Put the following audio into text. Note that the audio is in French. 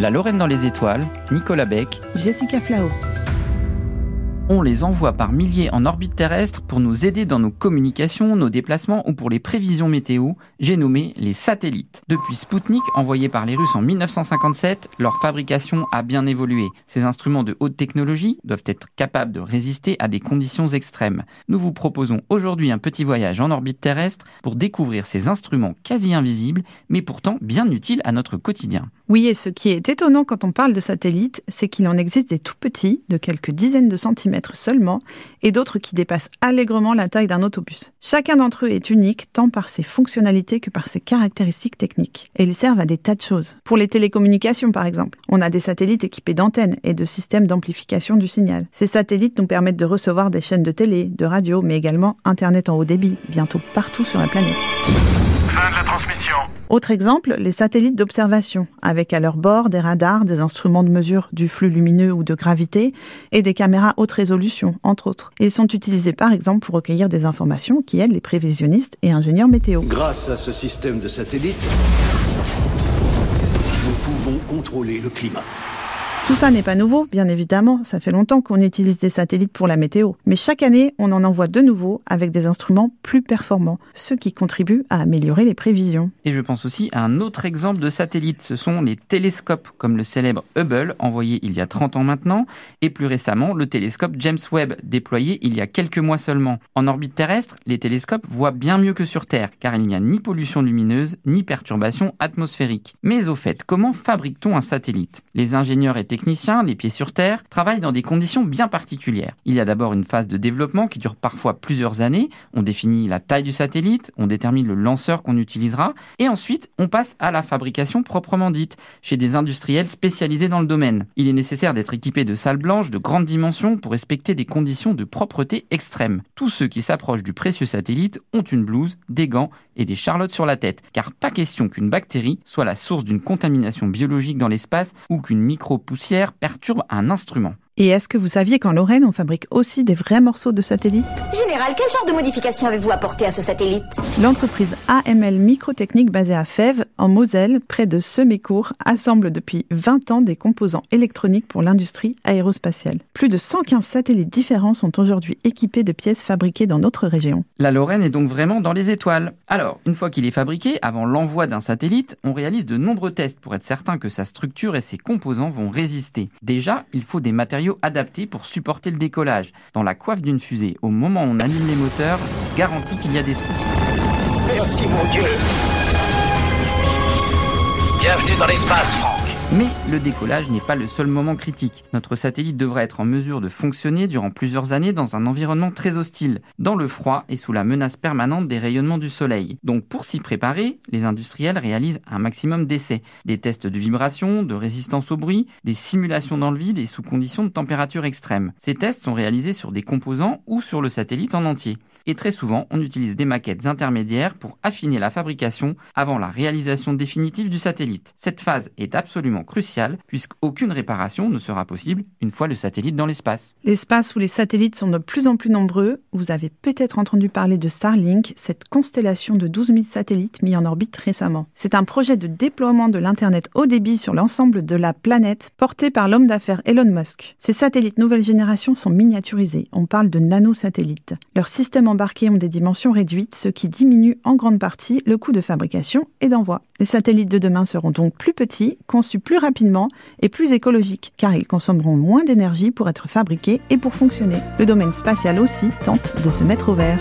La Lorraine dans les étoiles, Nicolas Beck, Jessica Flao. On les envoie par milliers en orbite terrestre pour nous aider dans nos communications, nos déplacements ou pour les prévisions météo. J'ai nommé les satellites. Depuis Sputnik, envoyé par les Russes en 1957, leur fabrication a bien évolué. Ces instruments de haute technologie doivent être capables de résister à des conditions extrêmes. Nous vous proposons aujourd'hui un petit voyage en orbite terrestre pour découvrir ces instruments quasi invisibles, mais pourtant bien utiles à notre quotidien. Oui, et ce qui est étonnant quand on parle de satellites, c'est qu'il en existe des tout petits, de quelques dizaines de centimètres seulement, et d'autres qui dépassent allègrement la taille d'un autobus. Chacun d'entre eux est unique, tant par ses fonctionnalités que par ses caractéristiques techniques. Et ils servent à des tas de choses. Pour les télécommunications, par exemple, on a des satellites équipés d'antennes et de systèmes d'amplification du signal. Ces satellites nous permettent de recevoir des chaînes de télé, de radio, mais également Internet en haut débit, bientôt partout sur la planète. Fin de la transmission. Autre exemple, les satellites d'observation, avec à leur bord des radars, des instruments de mesure du flux lumineux ou de gravité, et des caméras haute résolution, entre autres. Ils sont utilisés par exemple pour recueillir des informations qui aident les prévisionnistes et ingénieurs météo. Grâce à ce système de satellites, nous pouvons contrôler le climat. Tout ça n'est pas nouveau, bien évidemment, ça fait longtemps qu'on utilise des satellites pour la météo. Mais chaque année, on en envoie de nouveaux avec des instruments plus performants, ce qui contribue à améliorer les prévisions. Et je pense aussi à un autre exemple de satellite, ce sont les télescopes, comme le célèbre Hubble, envoyé il y a 30 ans maintenant, et plus récemment le télescope James Webb, déployé il y a quelques mois seulement. En orbite terrestre, les télescopes voient bien mieux que sur Terre, car il n'y a ni pollution lumineuse, ni perturbation atmosphérique. Mais au fait, comment fabrique-t-on un satellite? Les ingénieurs et techniciens, les pieds sur Terre, travaillent dans des conditions bien particulières. Il y a d'abord une phase de développement qui dure parfois plusieurs années. On définit la taille du satellite, on détermine le lanceur qu'on utilisera, et ensuite on passe à la fabrication proprement dite, chez des industriels spécialisés dans le domaine. Il est nécessaire d'être équipé de salles blanches de grandes dimensions pour respecter des conditions de propreté extrêmes. Tous ceux qui s'approchent du précieux satellite ont une blouse, des gants et des charlottes sur la tête, car pas question qu'une bactérie soit la source d'une contamination biologique dans l'espace ou qu'une micro-poussière perturbe un instrument. Et est-ce que vous saviez qu'en Lorraine, on fabrique aussi des vrais morceaux de satellites? Général, quel genre de modification avez-vous apporté à ce satellite? L'entreprise AML Microtechnique basée à Fèves, en Moselle, près de Semécourt, assemble depuis 20 ans des composants électroniques pour l'industrie aérospatiale. Plus de 115 satellites différents sont aujourd'hui équipés de pièces fabriquées dans notre région. La Lorraine est donc vraiment dans les étoiles. Alors, une fois qu'il est fabriqué, avant l'envoi d'un satellite, on réalise de nombreux tests pour être certain que sa structure et ses composants vont résister. Déjà, il faut des matériaux adaptés pour supporter le décollage. Dans la coiffe d'une fusée, au moment où on allume les moteurs, garantit qu'il y a des secousses. Merci mon Dieu Bienvenue dans l'espace, Franck. Mais le décollage n'est pas le seul moment critique. Notre satellite devrait être en mesure de fonctionner durant plusieurs années dans un environnement très hostile, dans le froid et sous la menace permanente des rayonnements du soleil. Donc pour s'y préparer, les industriels réalisent un maximum d'essais, des tests de vibration, de résistance au bruit, des simulations dans le vide et sous conditions de température extrême. Ces tests sont réalisés sur des composants ou sur le satellite en entier. Et très souvent, on utilise des maquettes intermédiaires pour affiner la fabrication avant la réalisation définitive du satellite. Cette phase est absolument cruciale puisqu'aucune réparation ne sera possible une fois le satellite dans l'espace. L'espace où les satellites sont de plus en plus nombreux, vous avez peut-être entendu parler de Starlink, cette constellation de 12 000 satellites mis en orbite récemment. C'est un projet de déploiement de l'Internet haut débit sur l'ensemble de la planète porté par l'homme d'affaires Elon Musk. Ces satellites nouvelle génération sont miniaturisés, on parle de nanosatellites. Leur système embarqués ont des dimensions réduites, ce qui diminue en grande partie le coût de fabrication et d'envoi. Les satellites de demain seront donc plus petits, conçus plus rapidement et plus écologiques, car ils consommeront moins d'énergie pour être fabriqués et pour fonctionner. Le domaine spatial aussi tente de se mettre au vert.